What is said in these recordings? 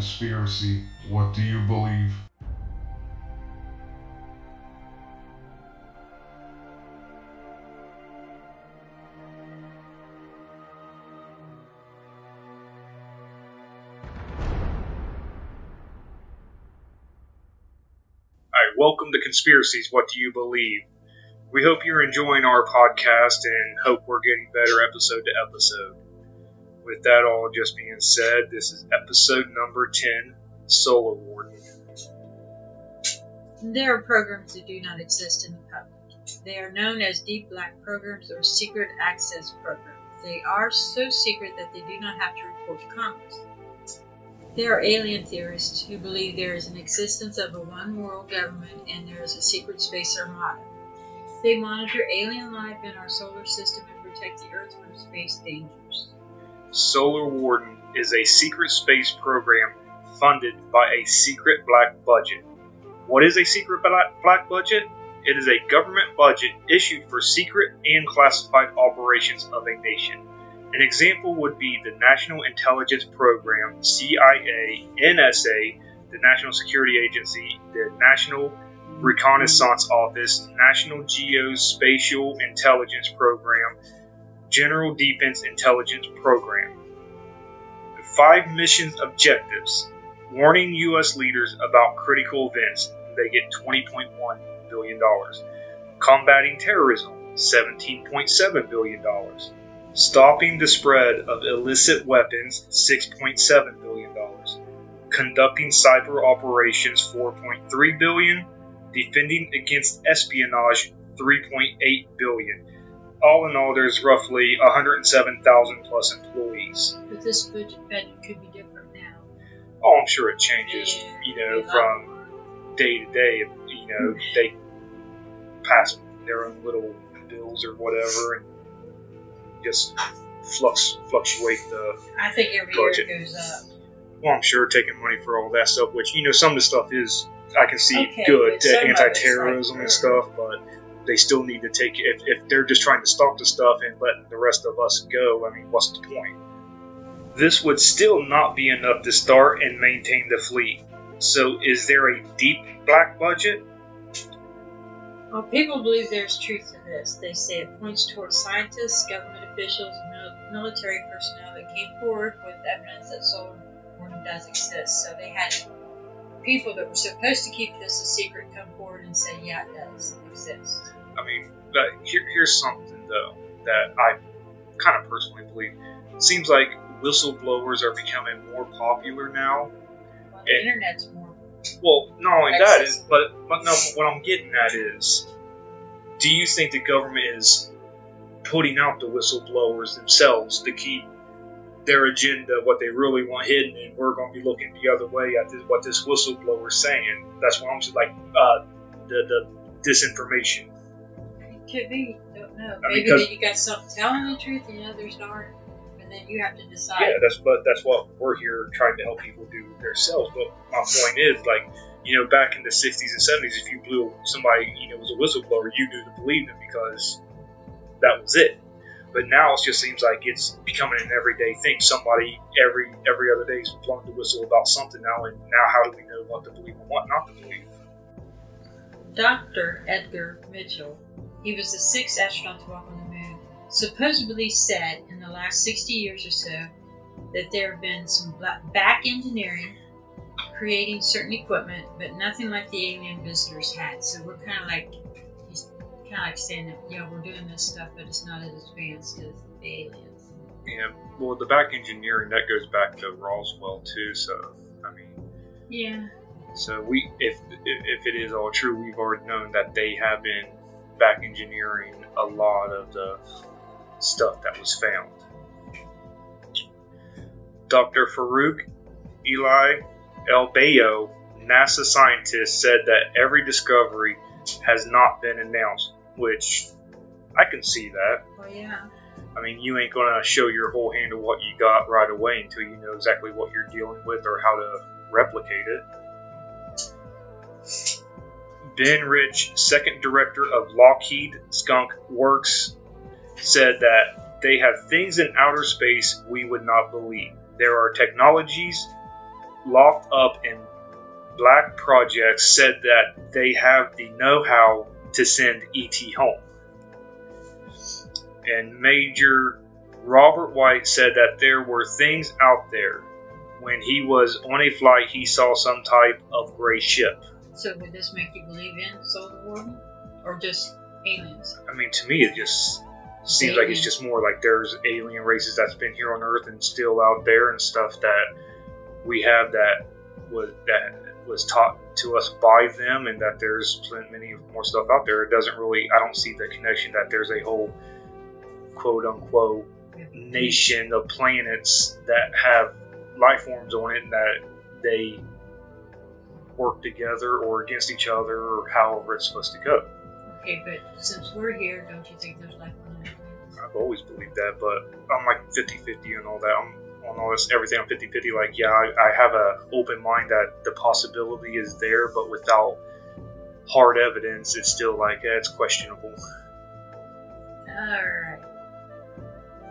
conspiracy. What do you believe? Welcome to Conspiracies. What do you believe? We hope you're enjoying our podcast and hope we're getting better episode to episode. With that all just being said, this is episode number 10 Solar Warden. There are programs that do not exist in the public. They are known as deep black programs or secret access programs. They are so secret that they do not have to report to Congress. There are alien theorists who believe there is an existence of a one world government and there is a secret space armada. They monitor alien life in our solar system and protect the Earth from space dangers. Solar Warden is a secret space program funded by a secret black budget. What is a secret black, budget? It is a government budget issued for secret and classified operations of a nation. An example would be the National Intelligence Program, CIA, NSA, the National Security Agency, the National Reconnaissance Office, National Geospatial Intelligence Program, General Defense Intelligence Program. The five missions objectives warning U.S. leaders about critical events, they get $20.1 billion. Combating terrorism, $17.7 billion. Stopping the spread of illicit weapons, $6.7 billion. Conducting cyber operations, 4.3 billion. Defending against espionage, $3.8 billion. All in all, there's roughly 107,000 plus employees. But this budget could be different now. Oh, I'm sure it changes, Yeah, you know, from day to day. You know, they pass their own little bills or whatever, and just flux fluctuate the. I think every Budget. year it goes up. Well, I'm sure taking money for all that stuff, which you know, some of the stuff is I can see Okay, good but some of it's anti-terrorism like, and stuff, but they still need to take if if they're just trying to stop the stuff and letting the rest of us go. I mean, what's the point? This would still not be enough to start and maintain the fleet. So, is there a deep black budget? Well, people believe there's truth to this. They say it points towards scientists, government officials, and military personnel that came forward with evidence that Solar Warden does exist. So they had people that were supposed to keep this a secret come forward and say, yeah, it does exist. I mean, here, here's something though that I kind of personally believe. It seems like whistleblowers are becoming more popular now. Well, the Yeah. internet's more. Well, not only that is, but but no, what I'm getting at is, do you think the government is putting out the whistleblowers themselves to keep their agenda, what they really want hidden, and we're going to be looking the other way at this, what this whistleblower's saying? That's what I'm just like uh, the the disinformation. It could be. Don't know. I mean, Maybe that you got some telling the truth and others aren't. And then you have to decide. Yeah, that's but that's what we're here trying to help people do themselves. But my point is, like, you know, back in the '60s and '70s, if you blew somebody, you know, was a whistleblower, you knew to believe them because that was it. But now it just seems like it's becoming an everyday thing. Somebody every every other day is blowing the whistle about something now, and now how do we know what to believe and what not to believe? Dr. Edgar Mitchell, he was the sixth astronaut to walk on the moon, supposedly said in the last 60 years or so that there have been some back engineering creating certain equipment, but nothing like the alien visitors had. So we're kind of like, kind of like saying that, yeah, we're doing this stuff, but it's not as advanced as the aliens. Yeah, well, the back engineering that goes back to Roswell too. So I mean. Yeah. So we, if if it is all true, we've already known that they have been back engineering a lot of the stuff that was found. Dr. Farouk Eli El Bayo, NASA scientist, said that every discovery has not been announced, which I can see that. Well, yeah. I mean, you ain't gonna show your whole hand of what you got right away until you know exactly what you're dealing with or how to replicate it. Ben Rich, second director of Lockheed Skunk Works, said that they have things in outer space we would not believe. There are technologies locked up in black projects said that they have the know-how to send ET home. And Major Robert White said that there were things out there. When he was on a flight, he saw some type of gray ship. So would this make you believe in Solar Warden? Or just aliens? I mean, to me, it just seems like it's just more like there's alien races that's been here on Earth and still out there and stuff that we have that was that was taught to us by them, and that there's plenty many more stuff out there. It doesn't really. I don't see the connection that there's a whole quote unquote nation of planets that have life forms on it and that they work together or against each other or however it's supposed to go. Okay, but since we're here, don't you think there's life on Earth? I've always believed that, but I'm like 50 50 and all that. I'm on all this, everything, I'm 50 50. Like, yeah, I, I have a open mind that the possibility is there, but without hard evidence, it's still like, yeah, it's questionable. Alright.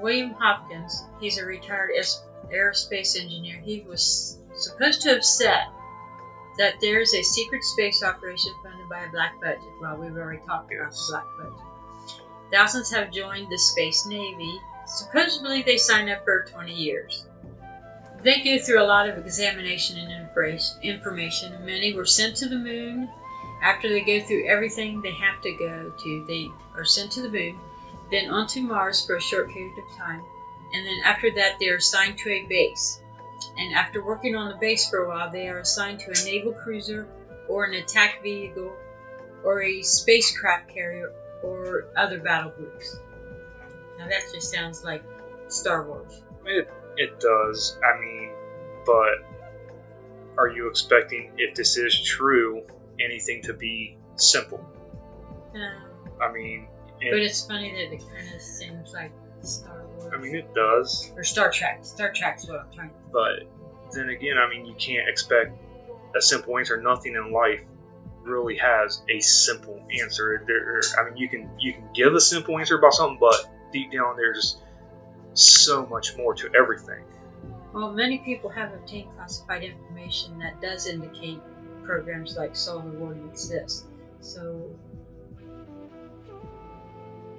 William Hopkins, he's a retired aerospace engineer. He was supposed to have said that there's a secret space operation funded by a black budget. Well, we've already talked about the black budget. Thousands have joined the Space Navy. Supposedly, they signed up for 20 years. They go through a lot of examination and information, many were sent to the moon. After they go through everything they have to go to, they are sent to the moon, then onto Mars for a short period of time, and then after that, they are assigned to a base. And after working on the base for a while, they are assigned to a naval cruiser or an attack vehicle or a spacecraft carrier or other battle groups. Now that just sounds like Star Wars. It, it does. I mean, but are you expecting, if this is true, anything to be simple? Um, I mean, but it's funny that it kind of seems like Star Wars. I mean, it does. or Star Trek. Star Trek's what I'm trying to But then again, I mean, you can't expect a simple answer. Nothing in life really has a simple answer. There, I mean, you can you can give a simple answer about something, but deep down there's so much more to everything. Well, many people have obtained classified information that does indicate programs like Solar Warden exist. So,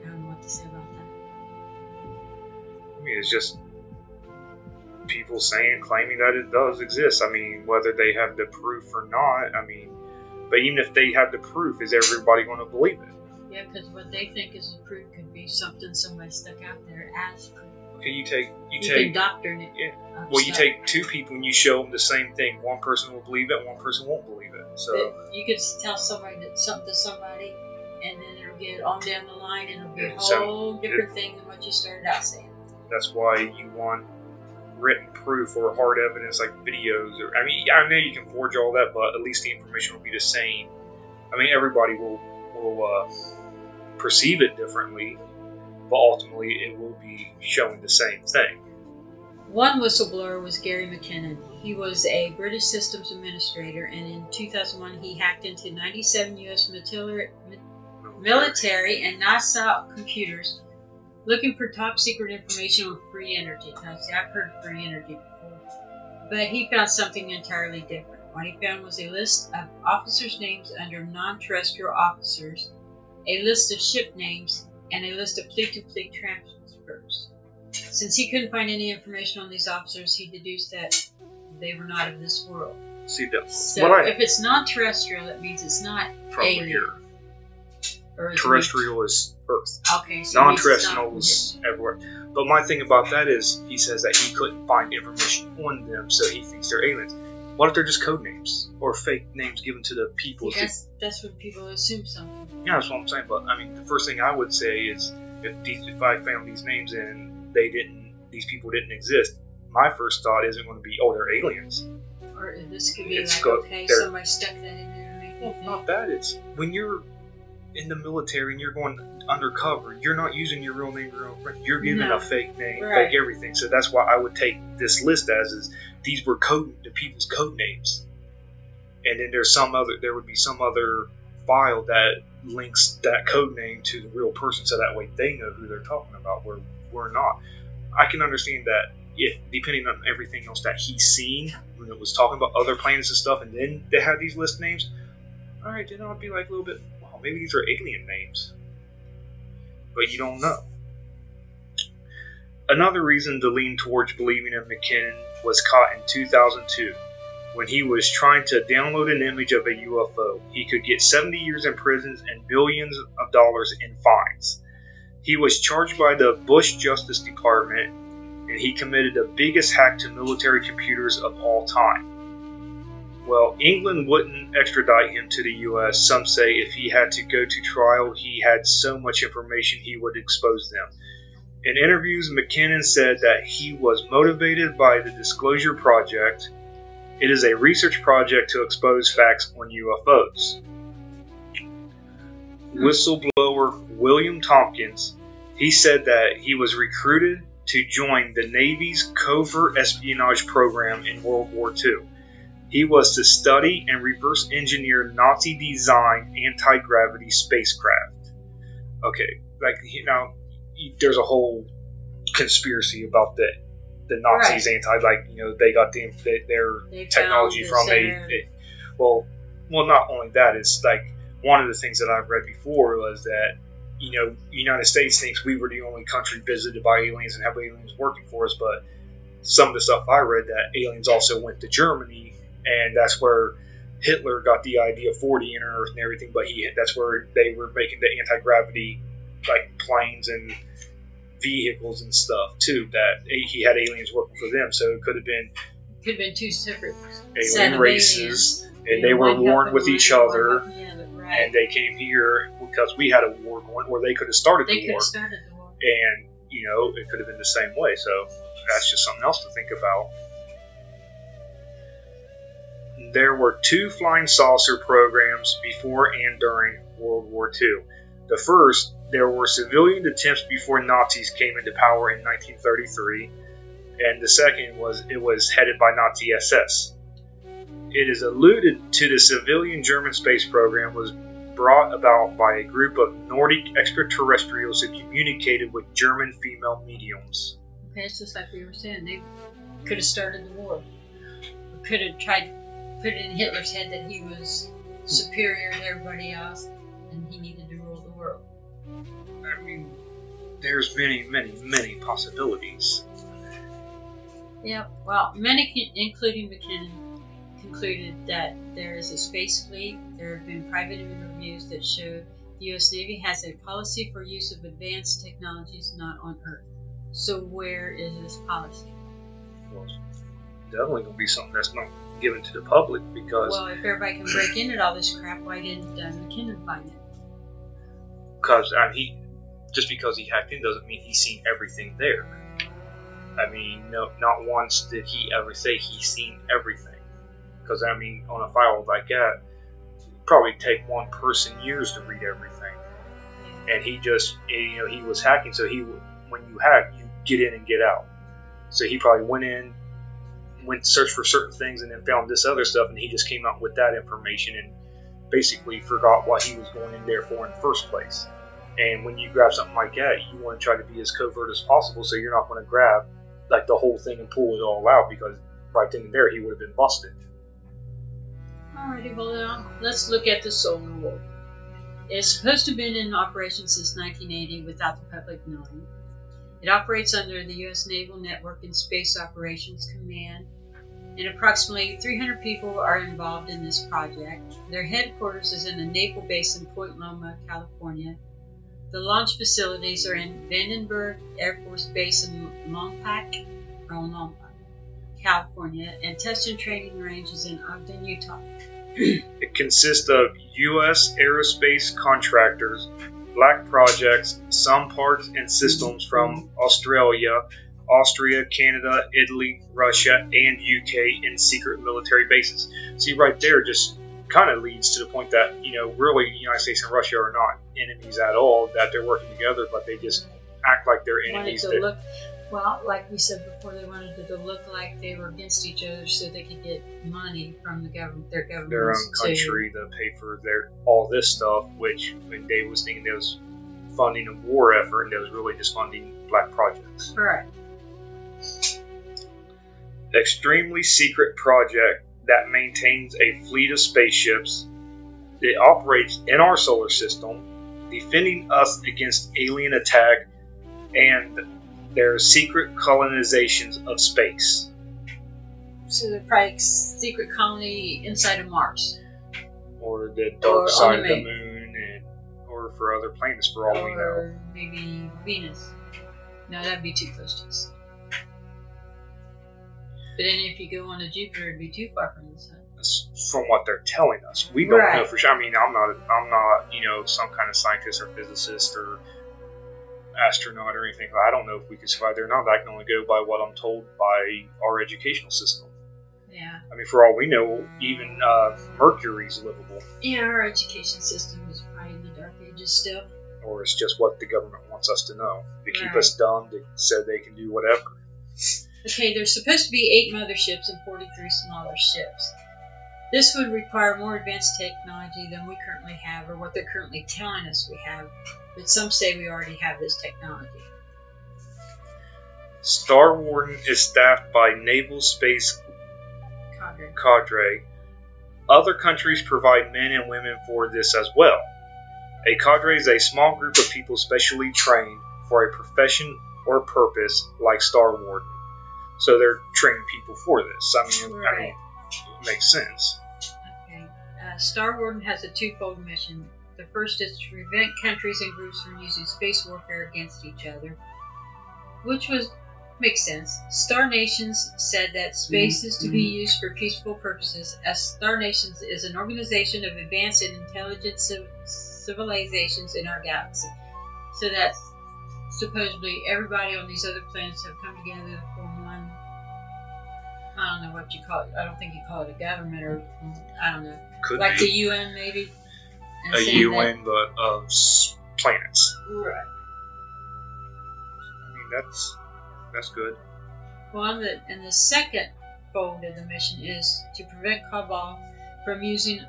I don't know what to say about that. I mean, it's just people saying, claiming that it does exist. I mean, whether they have the proof or not. I mean, but even if they have the proof, is everybody going to believe it? Yeah, because what they think is the proof could be something somebody stuck out there as proof. Okay, you take you You take doctrine it. Yeah. well, you take two people and you show them the same thing. One person will believe it, one person won't believe it. So But you could tell somebody that something to somebody, and then it'll get on down the line, and it'll be a Yeah, so- whole different thing than what you started out saying. that's why you want written proof or hard evidence like videos. Or I mean, I know you can forge all that, but at least the information will be the same. I mean, everybody will will uh, perceive it differently, but ultimately it will be showing the same thing. One whistleblower was Gary McKinnon. He was a British systems administrator, and in 2001 he hacked into 97 U.S. military, and NASA computers looking for top secret information on free energy. Now, see, I've heard free energy before, but he found something entirely different. What he found was a list of officers' names under non terrestrial officers, a list of ship names, and a list of fleet to fleet transfers. Since he couldn't find any information on these officers, he deduced that they were not of this world. See that So I if it's non terrestrial, that means it's not from alien. here. Or it's Terrestrial is Earth. Okay, so it means it's not- Non-terrestrial is everywhere. But my thing about that is, he says that he couldn't find information on them, so he thinks they're aliens. What if they're just code names or fake names given to the people? That's that's when people assume something. Yeah, that's what I'm saying. But I mean, the first thing I would say is if these, if I found these names and they didn't, these people didn't exist, my first thought isn't going to be, oh, they're aliens. Or this could be It's like, got- okay, somebody stuck that in there Well, not that. It's when you're in the military and you're going undercover, you're not using your real name, your real friend. You're giving No. a fake name, Right. fake everything. So that's why I would take this list as is these were code the people's code names, and then there's some other there would be some other file that links that code name to the real person, so that way they know who they're talking about. Where we're not. I can understand that if depending on everything else that he's seen, when it was talking about other planets and stuff, and then they had these list names, all right, then I'd be like a little bit, well, maybe these are alien names, but you don't know. Another reason to lean towards believing in McKinnon was caught in 2002 when he was trying to download an image of a UFO. He could get 70 years in prison and billions of dollars in fines. He was charged by the Bush Justice Department and he committed the biggest hack to military computers of all time. Well, England wouldn't extradite him to the US. Some say if he had to go to trial, he had so much information he would expose them. In interviews, McKinnon said that he was motivated by the Disclosure Project. It is a research project to expose facts on UFOs. Whistleblower William Tompkins, he said that he was recruited to join the Navy's covert espionage program in World War II. He was to study and reverse engineer Nazi designed anti gravity spacecraft. Okay, like, you know, there's a whole conspiracy about the the Nazis Right. anti like you know they got the, their They technology from a, a- well well not only that it's like one of the things that I've read before was that you know United States thinks we were the only country visited by aliens and have aliens working for us but some of the stuff I read that aliens also went to Germany and that's where Hitler got the idea for the inner earth and everything but he that's where they were making the anti-gravity like planes and vehicles and stuff too that he had aliens working for them so it could have been Could have been two separate alien races, aliens. and they were warned with each other, other, right. and they came here because we had a war going, or they could have started they the could war, have started the war. and you know it could have been the same way. So that's just something else to think about. There were two flying saucer programs before and during World War II. The first, there were civilian attempts before Nazis came into power in 1933, and the second was it was headed by Nazi SS. It is alluded to the civilian German space program was brought about by a group of Nordic extraterrestrials who communicated with German female mediums. Okay, it's just like we were saying. They could have started the war. Could have tried put it in Hitler's head that he was superior to everybody else and he needed to rule the world. I mean, there's many, many, many possibilities. Yep. Well, many, including McKinnon, concluded that there is a space fleet. There have been private interviews that show the U.S. Navy has a policy for use of advanced technologies not on Earth. So where is this policy? Well, definitely going to be something that's not given to the public because Well, if everybody can break into all this crap, why didn't uh, McKinnon find it? because I mean, he just because he hacked in doesn't mean he's seen everything there. I mean, no, not once did he ever say he's seen everything. Because I mean, on a file like that, it'd probably take one person years to read everything, and he just you know he was hacking, so he when you hack, you get in and get out. So he probably went in, went searched for certain things, and then found this other stuff, and he just came out with that information and basically forgot what he was going in there for in the first place. And when you grab something like that, you want to try to be as covert as possible, so you're not going to grab like the whole thing and pull it all out because right then and there he would have been busted. Alrighty, well, uh, let's look at the Solar War. It's supposed to have been in operation since 1980 without the public knowing. It operates under the U.S. Naval Network and Space Operations Command, and approximately 300 people are involved in this project. Their headquarters is in a naval base in Point Loma, California. The launch facilities are in Vandenberg Air Force Base in Lompoc, Lompoc, California, and test and training range is in Ogden, Utah. It consists of U.S. aerospace contractors, black projects, some parts and systems from Australia, Austria, Canada, Italy, Russia, and UK in secret military bases. See, right there just kind of leads to the point that, you know, really the United States and Russia are not enemies at all, that they're working together, but they just act like they're wanted enemies. to That, look well, like we said before, they wanted it to look like they were against each other so they could get money from the government, their government, their own country to pay for their all this stuff, which when Dave was thinking it was funding a war effort, and it was really just funding black projects. Correct. Extremely secret project that maintains a fleet of spaceships. that operates in our solar system, defending us against alien attack and their secret colonizations of space. So they're probably secret colony inside of Mars. Or the dark on side the of the moon. and, or for other planets, for all we know. maybe Venus. No, that'd be too close to sun. But then if you go on to Jupiter, it'd be too far from the sun. That's from what they're telling us. We don't know for sure. I mean, I'm not, I'm not, you know, some kind of scientist or physicist or astronaut or anything. I don't know if we could survive there or not. I can only go by what I'm told by our educational system. Yeah. I mean, for all we know, even uh, Mercury's livable, Yeah, our education system is probably in the dark ages still. or it's just what the government wants us to know. They keep Right. us dumb, to, so they can do whatever. Okay, there's supposed to be eight motherships and 43 smaller ships. This would require more advanced technology than we currently have, or what they're currently telling us we have. But some say we already have this technology. Star Warden is staffed by Naval Space Cadre. cadre. Other countries provide men and women for this as well. A cadre is a small group of people specially trained for a profession or purpose, like Star Warden. So they're training people for this. I mean, I mean, it makes sense. Okay. Uh, Star Warden has a twofold mission. The first is to prevent countries and groups from using space warfare against each other, which was makes sense. Star Nations said that space is to be used for peaceful purposes, as Star Nations is an organization of advanced and intelligent civ- civilizations in our galaxy. So that's supposedly everybody on these other planets have come together to form one. I don't know what you call it. I don't think you call it a government or I don't know Could like the UN maybe. A UN, but of planets. Right. I mean, that's that's good. Well, and the, and the second fold of the mission is to prevent Cabal from using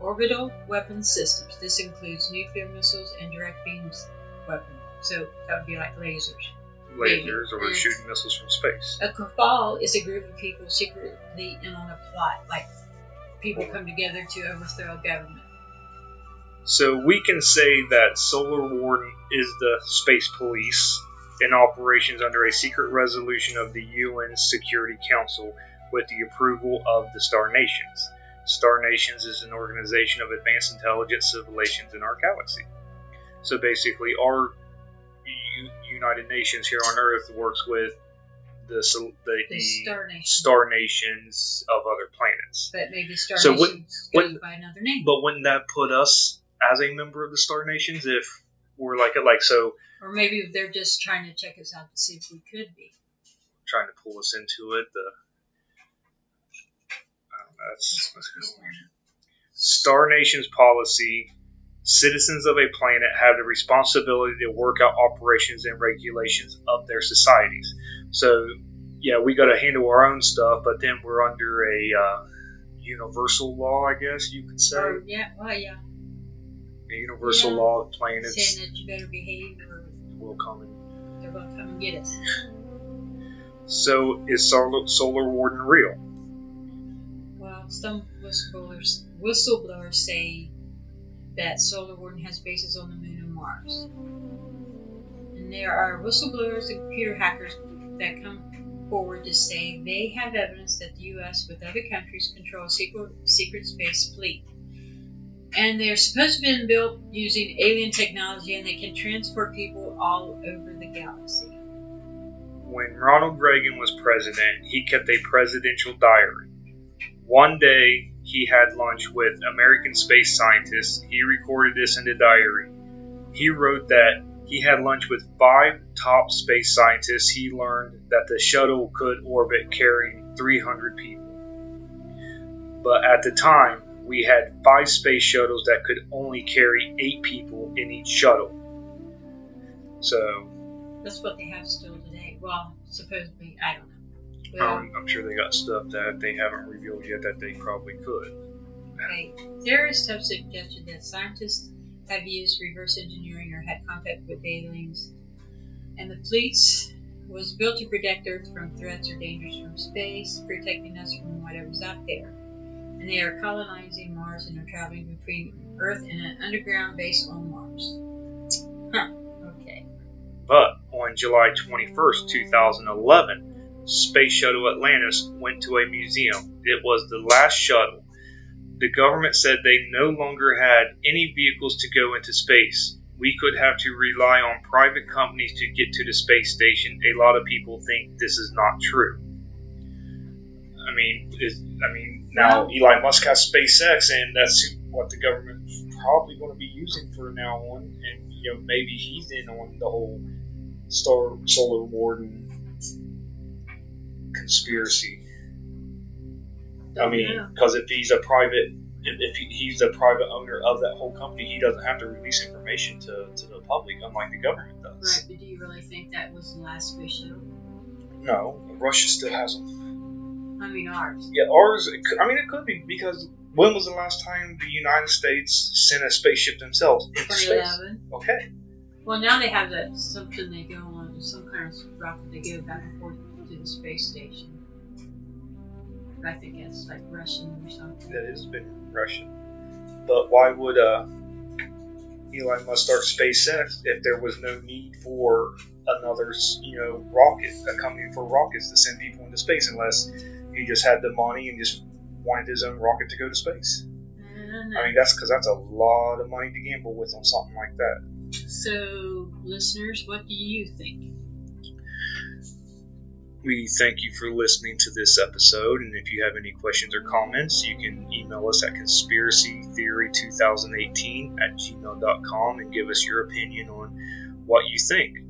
orbital weapon systems. This includes nuclear missiles and direct beams weapons. So that would be like lasers. Lasers or shooting missiles from space. A cabal is a group of people secretly in on a plot, like people come together to overthrow a government. So we can say that Solar Warden is the space police in operations under a secret resolution of the UN Security Council with the approval of the Star Nations. Star Nations is an organization of advanced intelligent civilizations in our galaxy. So basically, our United Nations here on Earth works with the the, The Star Nation. star nations of other planets. But maybe Star So Nation what- goes by another name. But wouldn't that put us as a member of the Star Nations if we're like like so Or maybe they're just trying to check us out to see if we could be. trying to pull us into it? The I don't know, that's, that's. Star Nations policy. Citizens of a planet have the responsibility to work out operations and regulations of their societies. So, yeah, we got to handle our own stuff, but then we're under a uh, universal law, I guess you could say. Or, yeah, well, yeah. A universal Yeah. law of planets Saying that you better behave or we'll come and they're going to come and get us. So is Solar, Solar Warden real? Well, some whistleblowers, whistleblowers say that Solar Warden has bases on the moon and Mars. And there are whistleblowers and computer hackers that come forward to say they have evidence that the U.S. with other countries control a secret, secret space fleet. And they're supposed to have been built using alien technology and they can transport people all over the galaxy. When Ronald Reagan was president, he kept a presidential diary. One day, he had lunch with American space scientists. He recorded this in the diary. He wrote that he had lunch with five top space scientists. He learned that the shuttle could orbit carrying 300 people. But at the time, we had five space shuttles that could only carry eight people in each shuttle. So, That's what they have still today. Well, supposedly, I don't know. Well, Um, I'm sure they got stuff that they haven't revealed yet that they probably could. Okay. Theorists have suggested that scientists have used reverse engineering or had contact with aliens, and the fleets was built to protect Earth from threats or dangers from space, protecting us from whatever's out there. And they are colonizing Mars and are traveling between Earth and an underground base on Mars. Huh. Okay. But on July 21st, 2011, Space Shuttle Atlantis went to a museum. It was the last shuttle. The government said they no longer had any vehicles to go into space. We could have to rely on private companies to get to the space station. A lot of people think this is not true. I mean, is, I mean, now Elon Musk has SpaceX, and that's what the government's probably going to be using for now on. And you know, maybe he's in on the whole star solar warden conspiracy. Oh, I Don't mean, because if he's a private, if, if he, he's a private owner of that whole company, he doesn't have to release information to, to the public, unlike the government does. Right, but do you really think that was the last space shuttle? No, Russia still has them. I mean, ours. Yeah, ours. It could, I mean, it could be because when was the last time the United States sent a spaceship themselves into space? 2011. Okay, Well, now they have that something they go on, some kind of rocket they go back and forth to the space station. I think that's like Russian or something. that has been Russian. But why would uh, Elon Musk start SpaceX if there was no need for another, you know, rocket, a company for rockets to send people into space, unless he just had the money and just wanted his own rocket to go to space? Know. I mean, that's because that's a lot of money to gamble with on something like that. So, listeners, what do you think? We thank you for listening to this episode, and if you have any questions or comments, you can email us at conspiracytheory2018 at gmail.com and give us your opinion on what you think.